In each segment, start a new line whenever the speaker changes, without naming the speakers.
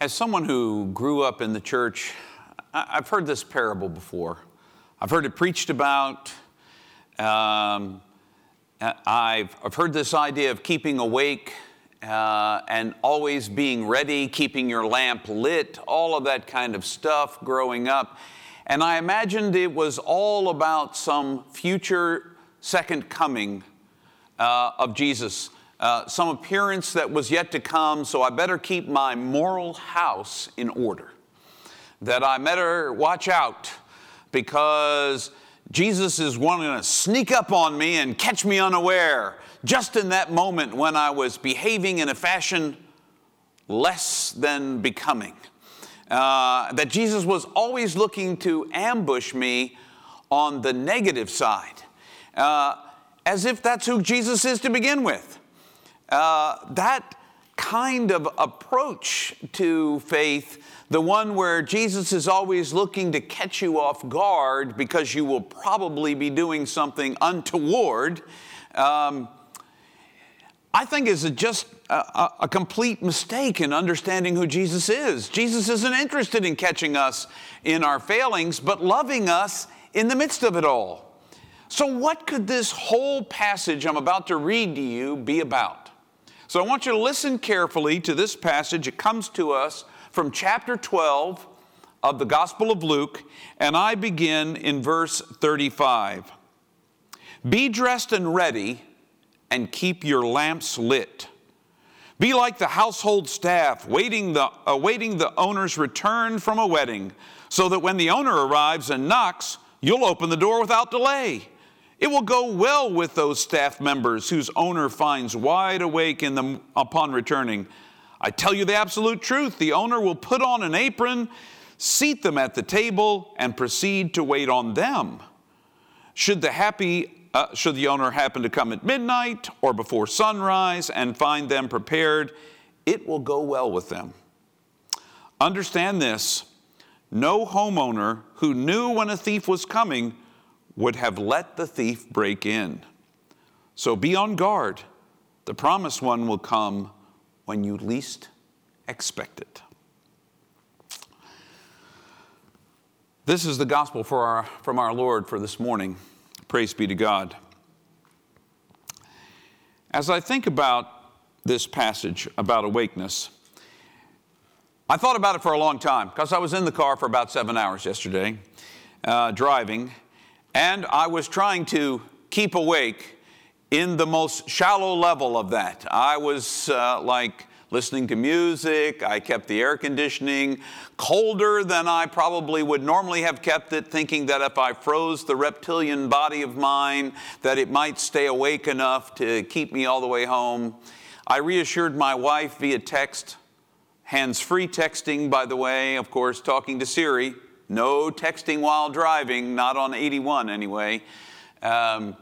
As someone who grew up in the church, I've heard this parable before. I've heard it preached about. Um, I've, I've heard this idea of keeping awake uh, and always being ready, keeping your lamp lit, all of that kind of stuff growing up. And I imagined it was all about some future second coming uh, of Jesus, uh, some appearance that was yet to come, so I better keep my moral house in order. That I better watch out because Jesus is wanting to sneak up on me and catch me unaware just in that moment when I was behaving in a fashion less than becoming. Uh, that Jesus was always looking to ambush me on the negative side, uh, as if that's who Jesus is to begin with. Uh, that kind of approach to faith, the one where Jesus is always looking to catch you off guard because you will probably be doing something untoward, um, I think is a just a, a, complete mistake in understanding who Jesus is. Jesus isn't interested in catching us in our failings, but loving us in the midst of it all. So, what could this whole passage I'm about to read to you be about? So, I want you to listen carefully to this passage. It comes to us from chapter 12 of the Gospel of Luke, and I begin in verse 35. Be dressed and ready and keep your lamps lit. Be like the household staff, waiting the, uh, awaiting the owner's return from a wedding, so that when the owner arrives and knocks, you'll open the door without delay. It will go well with those staff members whose owner finds wide awake in them upon returning. I tell you the absolute truth the owner will put on an apron, seat them at the table, and proceed to wait on them. Should the happy uh, should the owner happen to come at midnight or before sunrise and find them prepared, it will go well with them. Understand this no homeowner who knew when a thief was coming would have let the thief break in. So be on guard. The promised one will come when you least expect it. This is the gospel our, from our Lord for this morning. Praise be to God. As I think about this passage about awakeness, I thought about it for a long time because I was in the car for about seven hours yesterday, uh, driving, and I was trying to keep awake in the most shallow level of that. I was uh, like listening to music. I kept the air conditioning colder than I probably would normally have kept it, thinking that if I froze the reptilian body of mine, that it might stay awake enough to keep me all the way home. I reassured my wife via text, hands free texting, by the way, of course, talking to Siri. No texting while driving, not on 81 anyway. Um,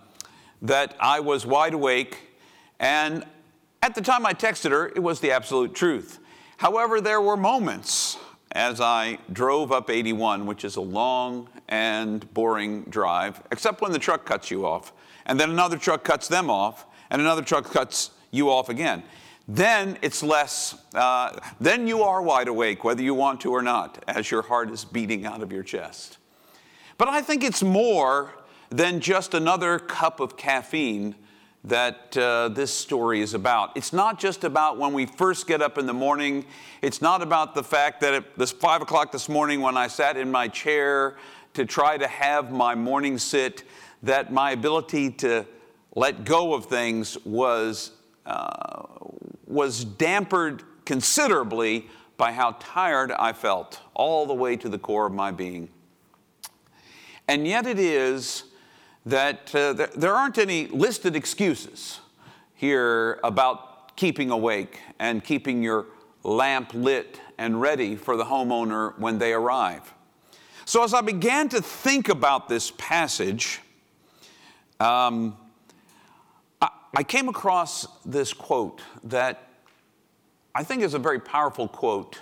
that I was wide awake and at the time I texted her, it was the absolute truth. However, there were moments as I drove up 81, which is a long and boring drive, except when the truck cuts you off, and then another truck cuts them off, and another truck cuts you off again. Then it's less, uh, then you are wide awake, whether you want to or not, as your heart is beating out of your chest. But I think it's more than just another cup of caffeine that uh, this story is about. It's not just about when we first get up in the morning. It's not about the fact that at this five o'clock this morning when I sat in my chair to try to have my morning sit, that my ability to let go of things was, uh, was dampered considerably by how tired I felt, all the way to the core of my being. And yet it is that uh, there aren't any listed excuses here about keeping awake and keeping your lamp lit and ready for the homeowner when they arrive. So, as I began to think about this passage, um, I, came across this quote that I think is a very powerful quote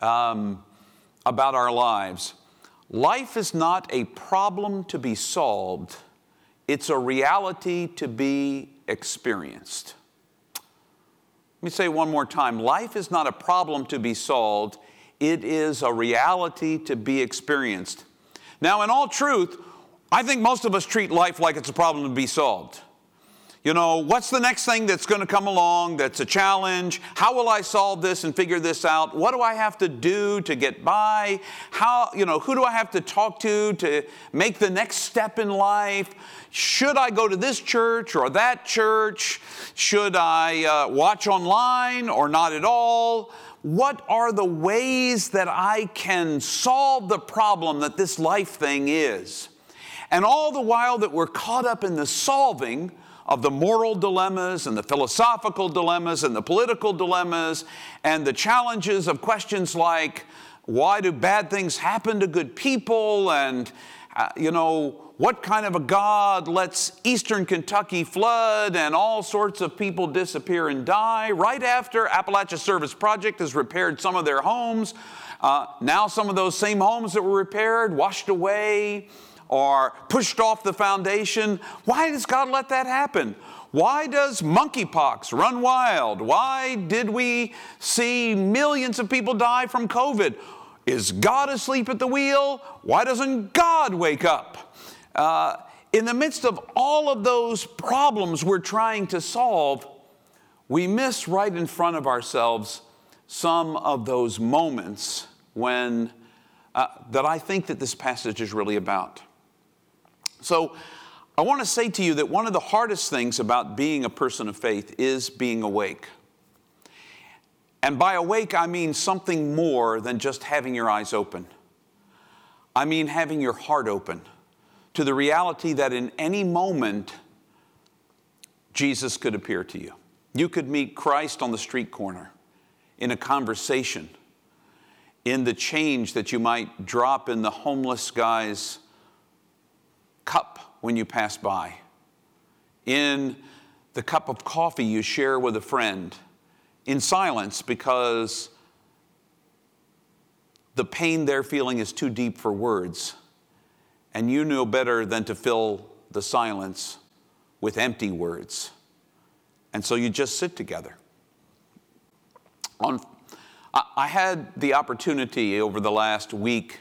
um, about our lives. Life is not a problem to be solved, it's a reality to be experienced. Let me say one more time life is not a problem to be solved, it is a reality to be experienced. Now, in all truth, I think most of us treat life like it's a problem to be solved. You know, what's the next thing that's going to come along that's a challenge? How will I solve this and figure this out? What do I have to do to get by? How, you know, who do I have to talk to to make the next step in life? Should I go to this church or that church? Should I uh, watch online or not at all? What are the ways that I can solve the problem that this life thing is? And all the while that we're caught up in the solving, of the moral dilemmas and the philosophical dilemmas and the political dilemmas and the challenges of questions like why do bad things happen to good people and uh, you know what kind of a God lets eastern Kentucky flood and all sorts of people disappear and die right after Appalachia Service Project has repaired some of their homes. Uh, now, some of those same homes that were repaired washed away or pushed off the foundation. Why does God let that happen? Why does monkeypox run wild? Why did we see millions of people die from COVID? Is God asleep at the wheel? Why doesn't God wake up? Uh, in the midst of all of those problems we're trying to solve, we miss right in front of ourselves some of those moments when uh, that I think that this passage is really about. So I want to say to you that one of the hardest things about being a person of faith is being awake. And by awake, I mean something more than just having your eyes open. I mean having your heart open to the reality that in any moment, Jesus could appear to you. You could meet Christ on the street corner, in a conversation, in the change that you might drop in the homeless guy's cup when you pass by, in the cup of coffee you share with a friend, in silence because the pain they're feeling is too deep for words, and you know better than to fill the silence with empty words. And so you just sit together. On, I had the opportunity over the last week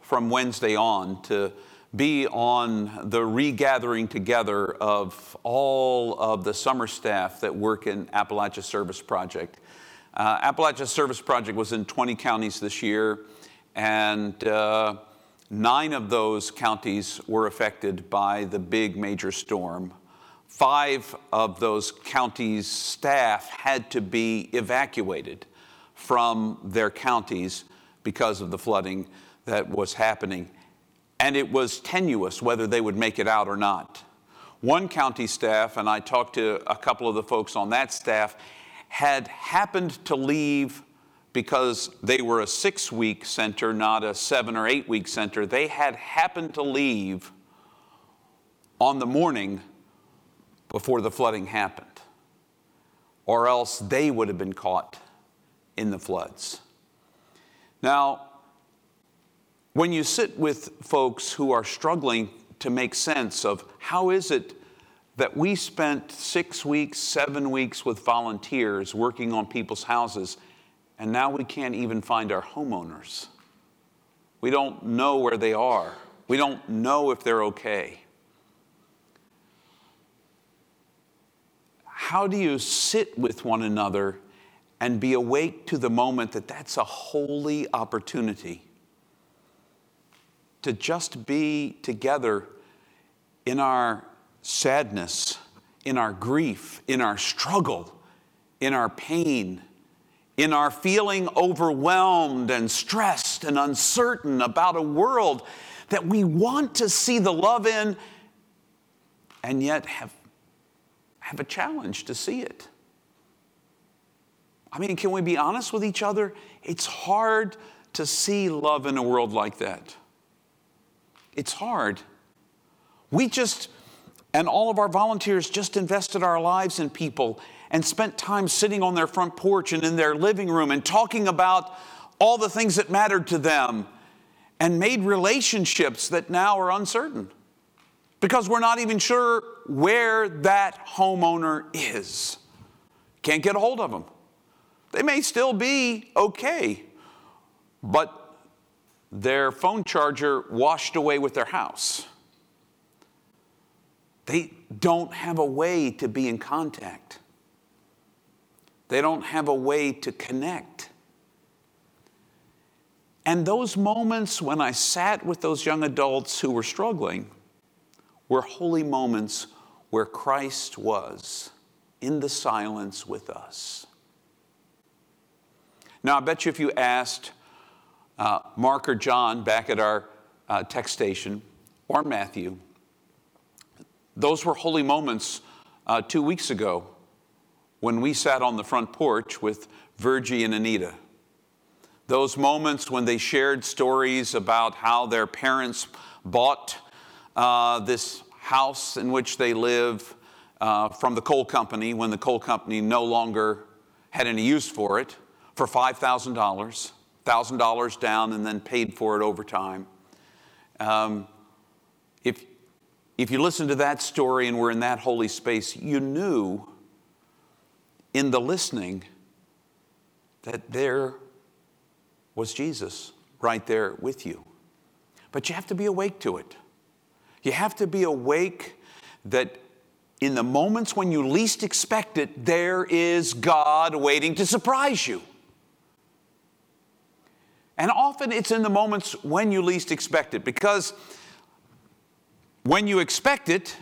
from Wednesday on to be on the regathering together of all of the summer staff that work in Appalachia Service Project. Uh, Appalachia Service Project was in 20 counties this year, and uh, nine of those counties were affected by the big major storm. Five of those counties' staff had to be evacuated from their counties because of the flooding that was happening and it was tenuous whether they would make it out or not. One county staff, and I talked to a couple of the folks on that staff, had happened to leave because they were a six week center, not a seven or eight week center. They had happened to leave on the morning before the flooding happened, or else they would have been caught in the floods. Now, when you sit with folks who are struggling to make sense of how is it that we spent six weeks, seven weeks with volunteers working on people's houses, and now we can't even find our homeowners. We don't know where they are. We don't know if they're okay. How do you sit with one another and be awake to the moment that that's a holy opportunity? To just be together in our sadness, in our grief, in our struggle, in our pain, in our feeling overwhelmed and stressed and uncertain about a world that we want to see the love in and yet have, have a challenge to see it. I mean, can we be honest with each other? It's hard to see love in a world like that. It's hard. We just, and all of our volunteers just invested our lives in people and spent time sitting on their front porch and in their living room and talking about all the things that mattered to them and made relationships that now are uncertain because we're not even sure where that homeowner is. Can't get a hold of them. They may still be okay, but their phone charger washed away with their house. They don't have a way to be in contact. They don't have a way to connect. And those moments when I sat with those young adults who were struggling were holy moments where Christ was in the silence with us. Now, I bet you if you asked uh, Mark or John back at our uh, text station, or Matthew, those were holy moments uh, two weeks ago when we sat on the front porch with Virgie and Anita. Those moments when they shared stories about how their parents bought uh, this house in which they live uh, from the coal company when the coal company no longer had any use for it for $5,000, $1,000 down, and then paid for it over time. Um, if, if you listen to that story and were in that holy space, you knew in the listening that there was Jesus right there with you. But you have to be awake to it. You have to be awake that in the moments when you least expect it, there is God waiting to surprise you. And often it's in the moments when you least expect it because when you expect it,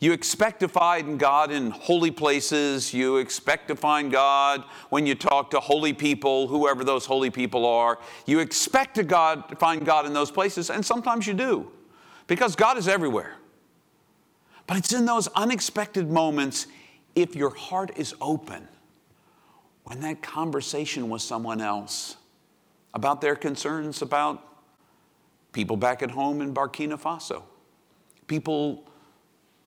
you expect to find God in holy places. You expect to find God when you talk to holy people, whoever those holy people are. You expect to God, to find God in those places, and sometimes you do, because God is everywhere. But it's in those unexpected moments, if your heart is open, when that conversation with someone else about their concerns about people back at home in Burkina Faso, people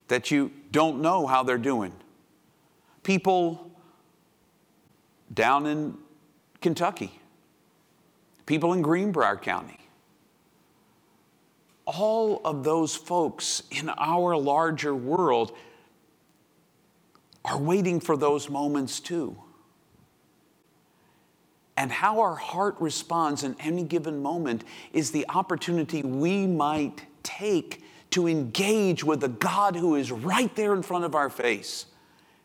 that you don't know how they're doing. People down in Kentucky, people in Greenbrier County. All of those folks in our larger world are waiting for those moments too. And how our heart responds in any given moment is the opportunity we might take to engage with the God who is right there in front of our face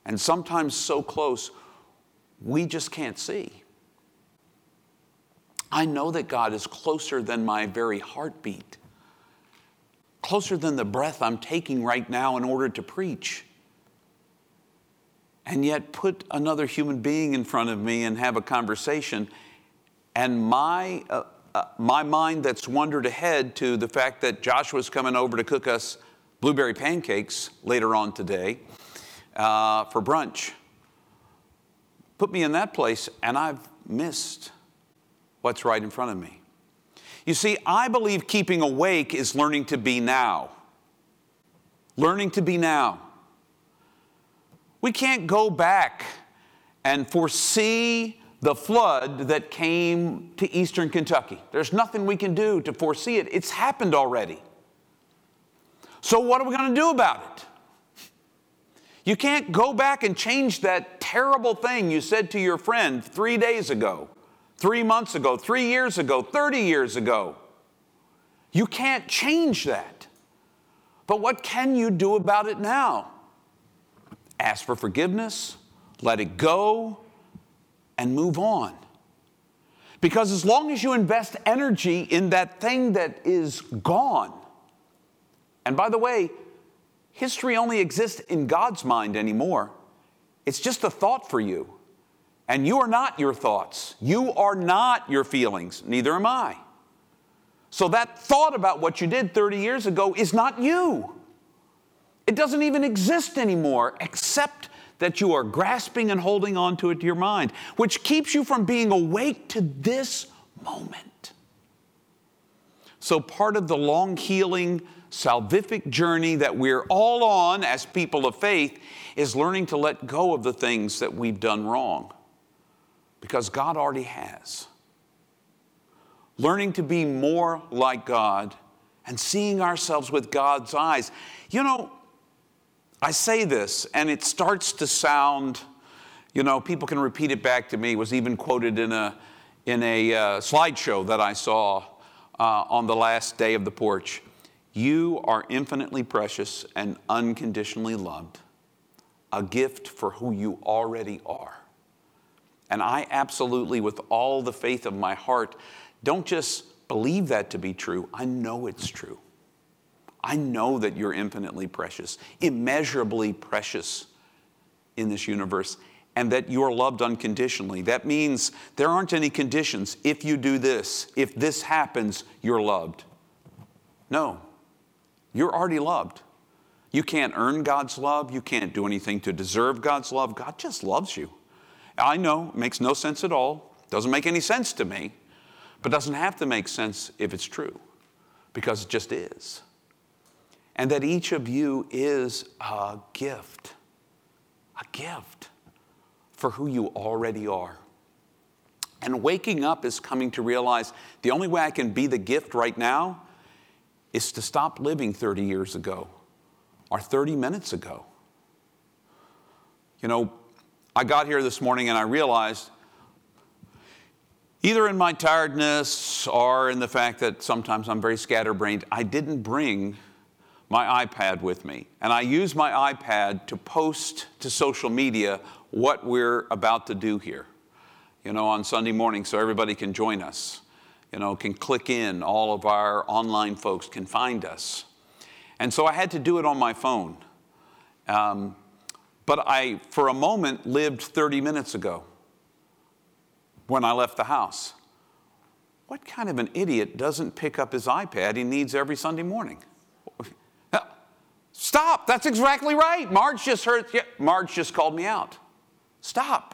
and sometimes so close we just can't see. I know that God is closer than my very heartbeat, closer than the breath I'm taking right now in order to preach. And yet, put another human being in front of me and have a conversation, and my uh, uh, my mind that's wandered ahead to the fact that Joshua's coming over to cook us blueberry pancakes later on today uh, for brunch. Put me in that place, and I've missed what's right in front of me. You see, I believe keeping awake is learning to be now. Learning to be now. We can't go back and foresee the flood that came to eastern Kentucky. There's nothing we can do to foresee it, it's happened already. So, what are we going to do about it? You can't go back and change that terrible thing you said to your friend three days ago, three months ago, three years ago, 30 years ago. You can't change that. But what can you do about it now? Ask for forgiveness, let it go, and move on. Because as long as you invest energy in that thing that is gone, and by the way, history only exists in God's mind anymore. It's just a thought for you. And you are not your thoughts. You are not your feelings. Neither am I. So that thought about what you did 30 years ago is not you. It doesn't even exist anymore except that you are grasping and holding on to it to your mind, which keeps you from being awake to this moment. So, part of the long healing, salvific journey that we're all on as people of faith is learning to let go of the things that we've done wrong because God already has. Learning to be more like God and seeing ourselves with God's eyes. You know, I say this, and it starts to sound, You know, people can repeat it back to me. It was even quoted in a, in a uh, slideshow that I saw uh, on the last day of the porch. You are infinitely precious and unconditionally loved, a gift for who you already are. And I absolutely, with all the faith of my heart, don't just believe that to be true, I know it's true. I know that you're infinitely precious, immeasurably precious in this universe, and that you're loved unconditionally. That means there aren't any conditions. If you do this, if this happens, you're loved. No, you're already loved. You can't earn God's love. You can't do anything to deserve God's love. God just loves you. I know, it makes no sense at all. Doesn't make any sense to me, but doesn't have to make sense if it's true, because it just is. And that each of you is a gift, a gift for who you already are. And waking up is coming to realize the only way I can be the gift right now is to stop living 30 years ago or 30 minutes ago. You know, I got here this morning and I realized either in my tiredness or in the fact that sometimes I'm very scatterbrained, I didn't bring my iPad with me. And I use my iPad to post to social media what we're about to do here, you know, on Sunday morning so everybody can join us, you know, can click in. All of our online folks can find us. And so I had to do it on my phone. Um, but I, for a moment, lived 30 minutes ago when I left the house. What kind of an idiot doesn't pick up his iPad he needs every Sunday morning? Stop, that's exactly right. Marge just heard, yeah, Marge just called me out. Stop,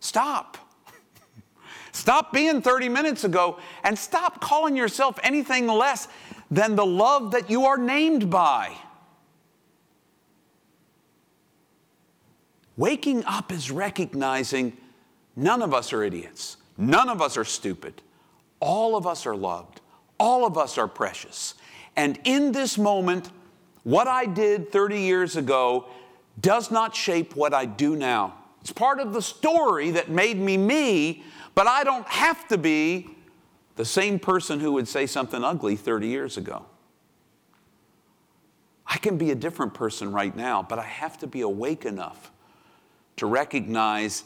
stop. Stop being 30 minutes ago and stop calling yourself anything less than the love that you are named by. Waking up is recognizing none of us are idiots, none of us are stupid, all of us are loved, all of us are precious. And in this moment, what I did 30 years ago does not shape what I do now. It's part of the story that made me me, but I don't have to be the same person who would say something ugly 30 years ago. I can be a different person right now, but I have to be awake enough to recognize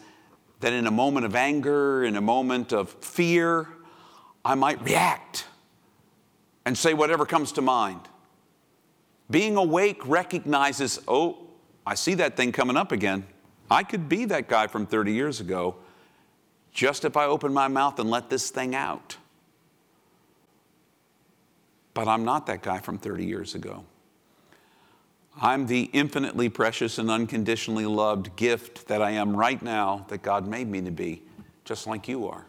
that in a moment of anger, in a moment of fear, I might react and say whatever comes to mind. Being awake recognizes, oh, I see that thing coming up again. I could be that guy from 30 years ago just if I open my mouth and let this thing out. But I'm not that guy from 30 years ago. I'm the infinitely precious and unconditionally loved gift that I am right now that God made me to be, just like you are.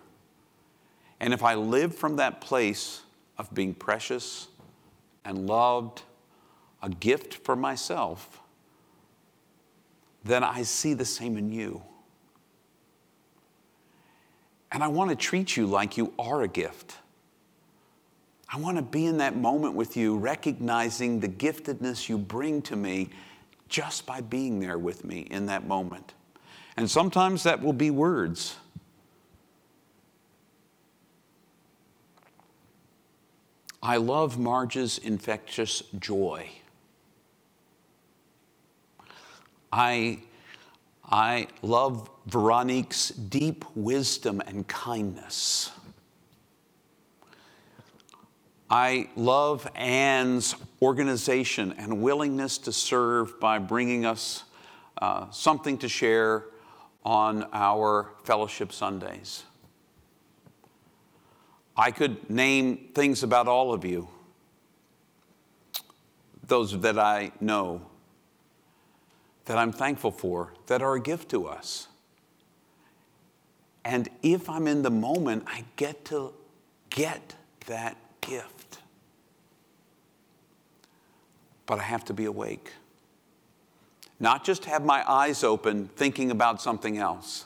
And if I live from that place of being precious and loved, a gift for myself, then I see the same in you. And I want to treat you like you are a gift. I want to be in that moment with you, recognizing the giftedness you bring to me just by being there with me in that moment. And sometimes that will be words. I love Marge's infectious joy. I, I love Veronique's deep wisdom and kindness. I love Anne's organization and willingness to serve by bringing us uh, something to share on our fellowship Sundays. I could name things about all of you, those that I know, that I'm thankful for, that are a gift to us. And if I'm in the moment, I get to get that gift. but I have to be awake. Not just have my eyes open thinking about something else.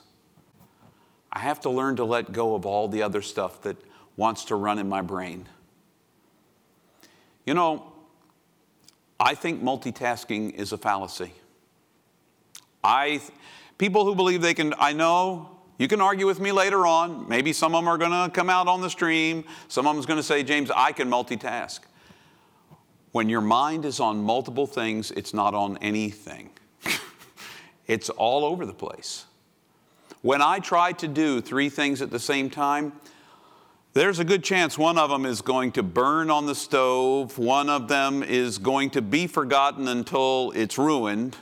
I have to learn to let go of all the other stuff that wants to run in my brain. You know, I think multitasking is a fallacy. I, People who believe they can, I know you can argue with me later on. Maybe some of them are going to come out on the stream. Some of them them's going to say, James, I can multitask. When your mind is on multiple things, it's not on anything. it's all over the place. When I try to do three things at the same time, there's a good chance one of them is going to burn on the stove, one of them is going to be forgotten until it's ruined,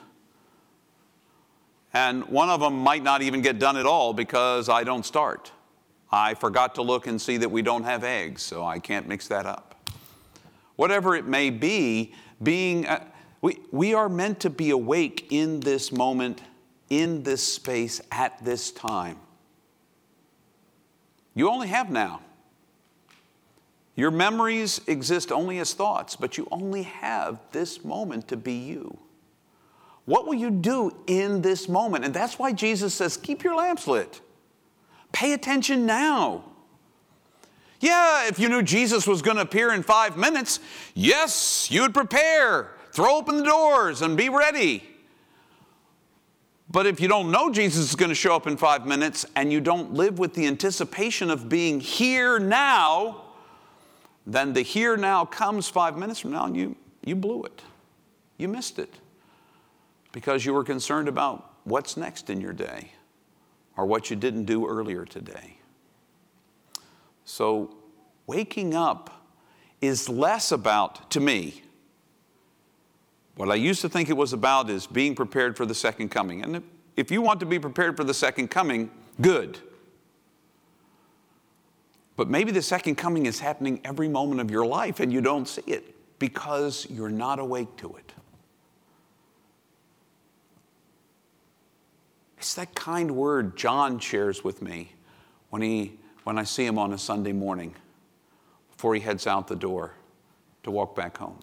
and one of them might not even get done at all because I don't start. I forgot to look and see that we don't have eggs, so I can't mix that up. Whatever it may be, being, uh, we, we are meant to be awake in this moment, in this space, at this time. You only have now. Your memories exist only as thoughts, but you only have this moment to be you. What will you do in this moment? And that's why Jesus says, keep your lamps lit. Pay attention now. Yeah, if you knew Jesus was going to appear in five minutes, yes, you would prepare, throw open the doors, and be ready. But if you don't know Jesus is going to show up in five minutes and you don't live with the anticipation of being here now, then the here now comes five minutes from now and you, you blew it. You missed it because you were concerned about what's next in your day or what you didn't do earlier today. So, waking up is less about, to me, what I used to think it was about is being prepared for the second coming. And if, you want to be prepared for the second coming, good. But maybe the second coming is happening every moment of your life and you don't see it because you're not awake to it. It's that kind word John shares with me when, he, when I see him on a Sunday morning before he heads out the door to walk back home.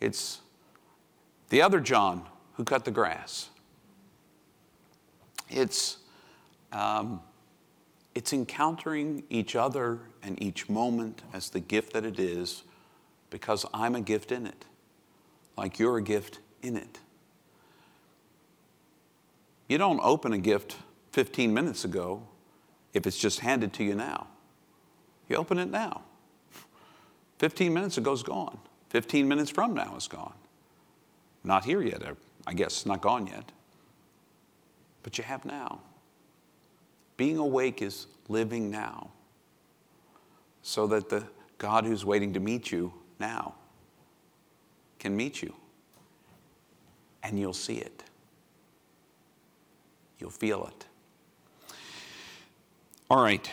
It's the other John who cut the grass. It's, um, it's encountering each other and each moment as the gift that it is because I'm a gift in it, like you're a gift in it. You don't open a gift 15 minutes ago if it's just handed to you now. You open it now. 15 minutes ago is gone. 15 minutes from now is gone. Not here yet, I guess, not gone yet. But you have now. Being awake is living now so that the God who's waiting to meet you now can meet you and you'll see it. You'll feel it. All right,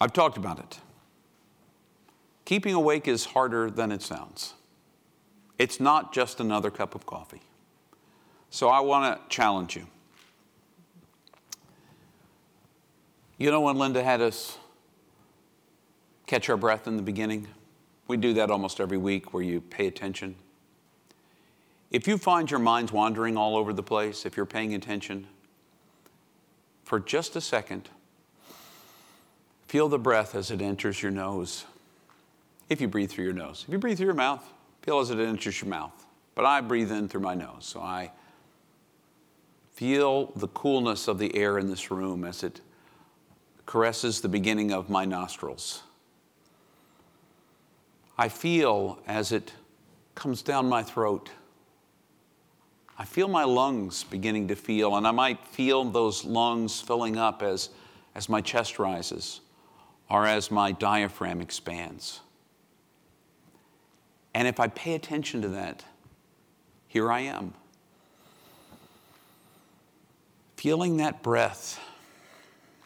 I've talked about it. Keeping awake is harder than it sounds. It's not just another cup of coffee. So I want to challenge you. You know when Linda had us catch our breath in the beginning? We do that almost every week where you pay attention. If you find your mind's wandering all over the place, if you're paying attention, for just a second, feel the breath as it enters your nose. If you breathe through your nose, if you breathe through your mouth, feel as it enters your mouth. But I breathe in through my nose, so I feel the coolness of the air in this room as it caresses the beginning of my nostrils. I feel as it comes down my throat I feel my lungs beginning to feel, and I might feel those lungs filling up as, as my chest rises or as my diaphragm expands. And if I pay attention to that, here I am. Feeling that breath,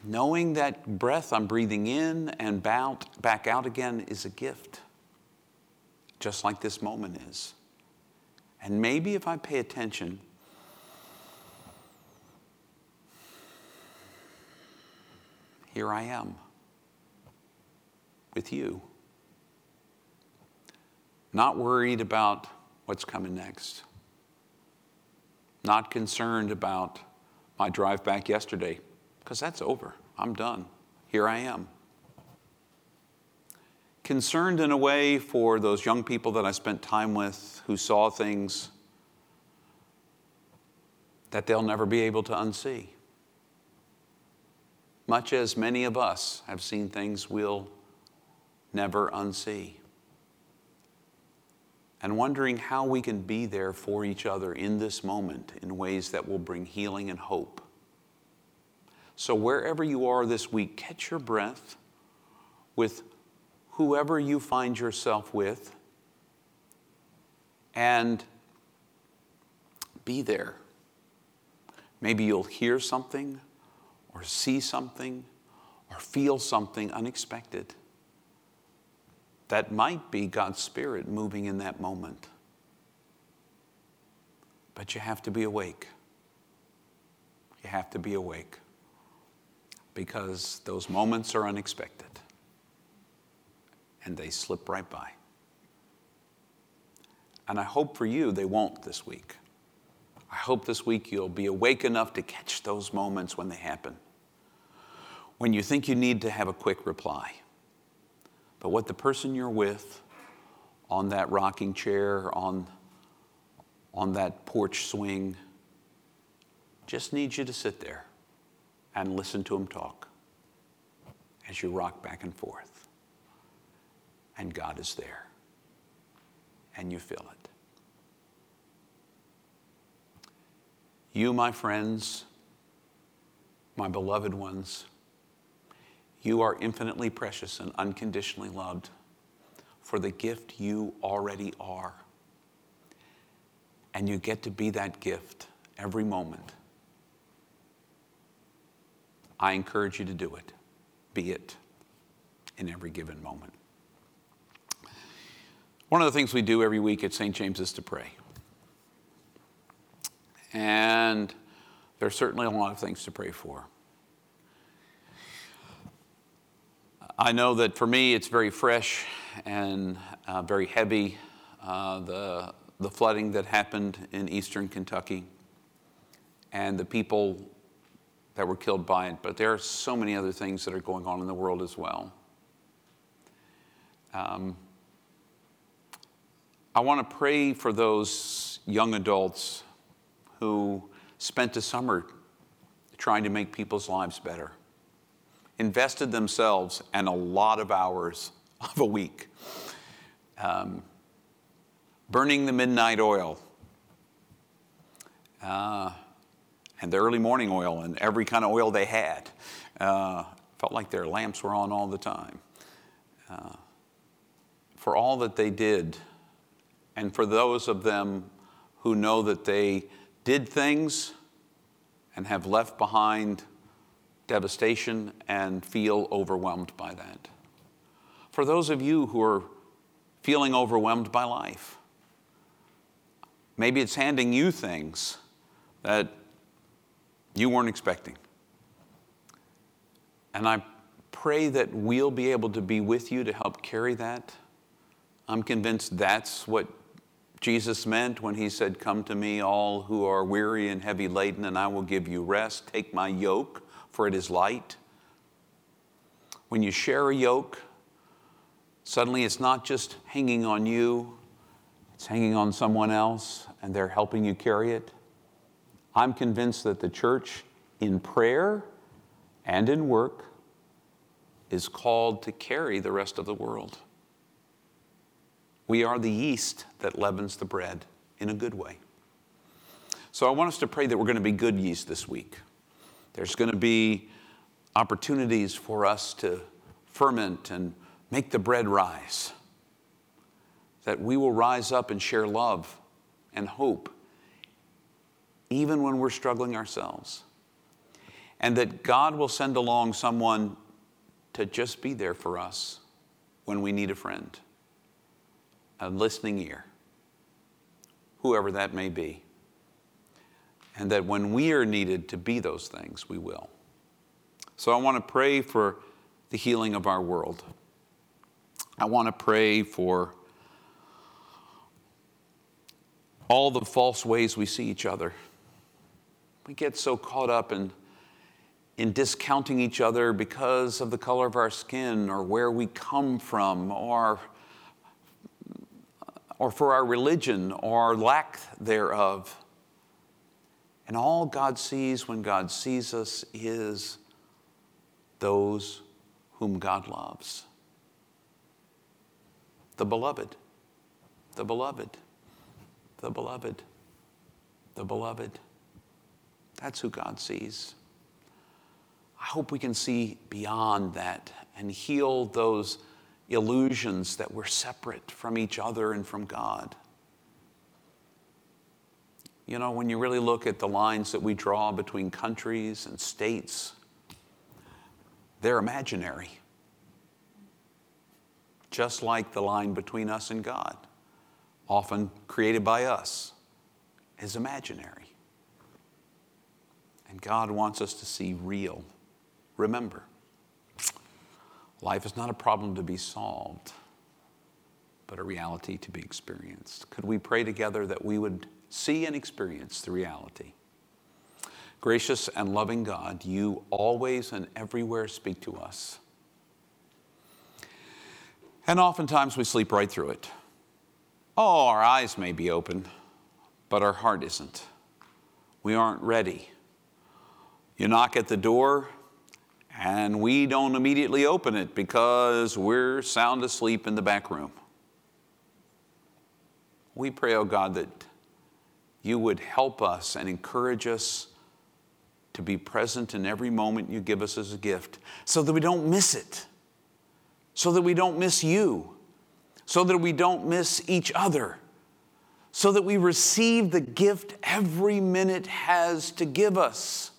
knowing that breath I'm breathing in and back out again is a gift, just like this moment is. And maybe if I pay attention, here I am with you. Not worried about what's coming next. Not concerned about my drive back yesterday, because that's over. I'm done. Here I am concerned in a way for those young people that I spent time with who saw things that they'll never be able to unsee. Much as many of us have seen things we'll never unsee. And wondering how we can be there for each other in this moment in ways that will bring healing and hope. So, wherever you are this week, catch your breath with whoever you find yourself with and be there. Maybe you'll hear something or see something or feel something unexpected. That might be God's Spirit moving in that moment. But you have to be awake. You have to be awake because those moments are unexpected and they slip right by. And I hope for you they won't this week. I hope this week you'll be awake enough to catch those moments when they happen. When you think you need to have a quick reply. But what the person you're with on that rocking chair, on, on that porch swing, just needs you to sit there and listen to them talk as you rock back and forth. And God is there, and you feel it. You, my friends, my beloved ones, you are infinitely precious and unconditionally loved for the gift you already are. And you get to be that gift every moment. I encourage you to do it. Be it in every given moment. One of the things we do every week at St. James is to pray. And there's certainly a lot of things to pray for. I know that for me it's very fresh and uh, very heavy, uh, the, the flooding that happened in eastern Kentucky and the people that were killed by it. But there are so many other things that are going on in the world as well. Um, I want to pray for those young adults who spent a summer trying to make people's lives better, invested themselves and a lot of hours of a week, um, burning the midnight oil. Uh, and the early morning oil and every kind of oil they had. Uh, felt like their lamps were on all the time. Uh, for all that they did, and for those of them who know that they did things and have left behind devastation and feel overwhelmed by that. For those of you who are feeling overwhelmed by life, maybe it's handing you things that you weren't expecting. And I pray that we'll be able to be with you to help carry that. I'm convinced that's what Jesus meant when he said, Come to me, all who are weary and heavy laden, and I will give you rest. Take my yoke, for it is light. When you share a yoke, suddenly it's not just hanging on you, it's hanging on someone else, and they're helping you carry it. I'm convinced that the church, in prayer and in work, is called to carry the rest of the world. We are the yeast that leavens the bread in a good way. So I want us to pray that we're going to be good yeast this week. There's going to be opportunities for us to ferment and make the bread rise. That we will rise up and share love and hope, even when we're struggling ourselves. And that God will send along someone to just be there for us when we need a friend a listening ear, whoever that may be. And that when we are needed to be those things, we will. So I want to pray for the healing of our world. I want to pray for all the false ways we see each other. We get so caught up in, in discounting each other because of the color of our skin or where we come from or or for our religion or our lack thereof. And all God sees when God sees us is those whom God loves. The beloved, the beloved, the beloved, the beloved. That's who God sees. I hope we can see beyond that and heal those illusions that we're separate from each other and from God. You know, when you really look at the lines that we draw between countries and states, they're imaginary. Just like the line between us and God, often created by us, is imaginary. And God wants us to see real. Remember, life is not a problem to be solved, but a reality to be experienced. Could we pray together that we would see and experience the reality? Gracious and loving God, you always and everywhere speak to us. And oftentimes we sleep right through it. Oh, our eyes may be open, but our heart isn't. We aren't ready. You knock at the door, and we don't immediately open it because we're sound asleep in the back room. We pray, oh God, that you would help us and encourage us to be present in every moment you give us as a gift so that we don't miss it, so that we don't miss you, so that we don't miss each other, so that we receive the gift every minute has to give us.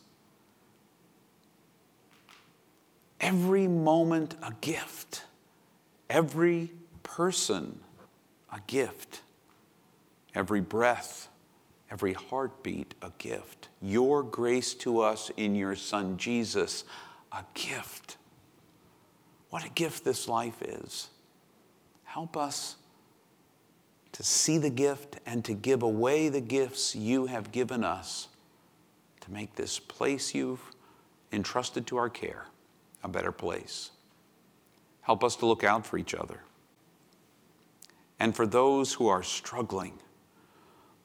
Every moment a gift, every person a gift, every breath every heartbeat a gift. Your grace to us in your Son Jesus, a gift. What a gift this life is. Help us to see the gift and to give away the gifts you have given us to make this place you've entrusted to our care a better place. Help us to look out for each other. And for those who are struggling,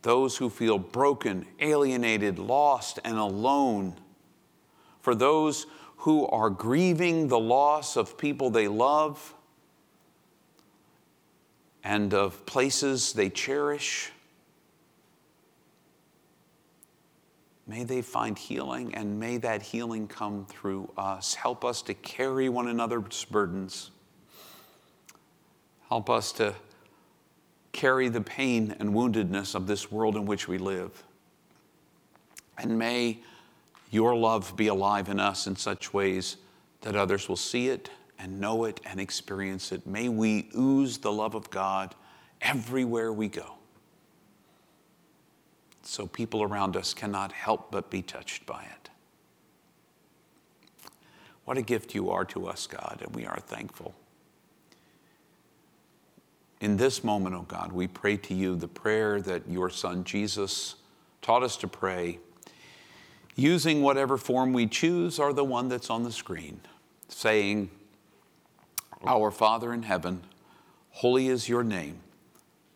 those who feel broken, alienated, lost, and alone, for those who are grieving the loss of people they love and of places they cherish. May they find healing and may that healing come through us. Help us to carry one another's burdens. Help us to carry the pain and woundedness of this world in which we live. And may your love be alive in us in such ways that others will see it and know it and experience it. May we ooze the love of God everywhere we go. So people around us cannot help but be touched by it. What a gift you are to us, God, and we are thankful. In this moment, oh God, we pray to you the prayer that your Son Jesus taught us to pray, using whatever form we choose or the one that's on the screen, saying, Our Father in heaven, holy is your name.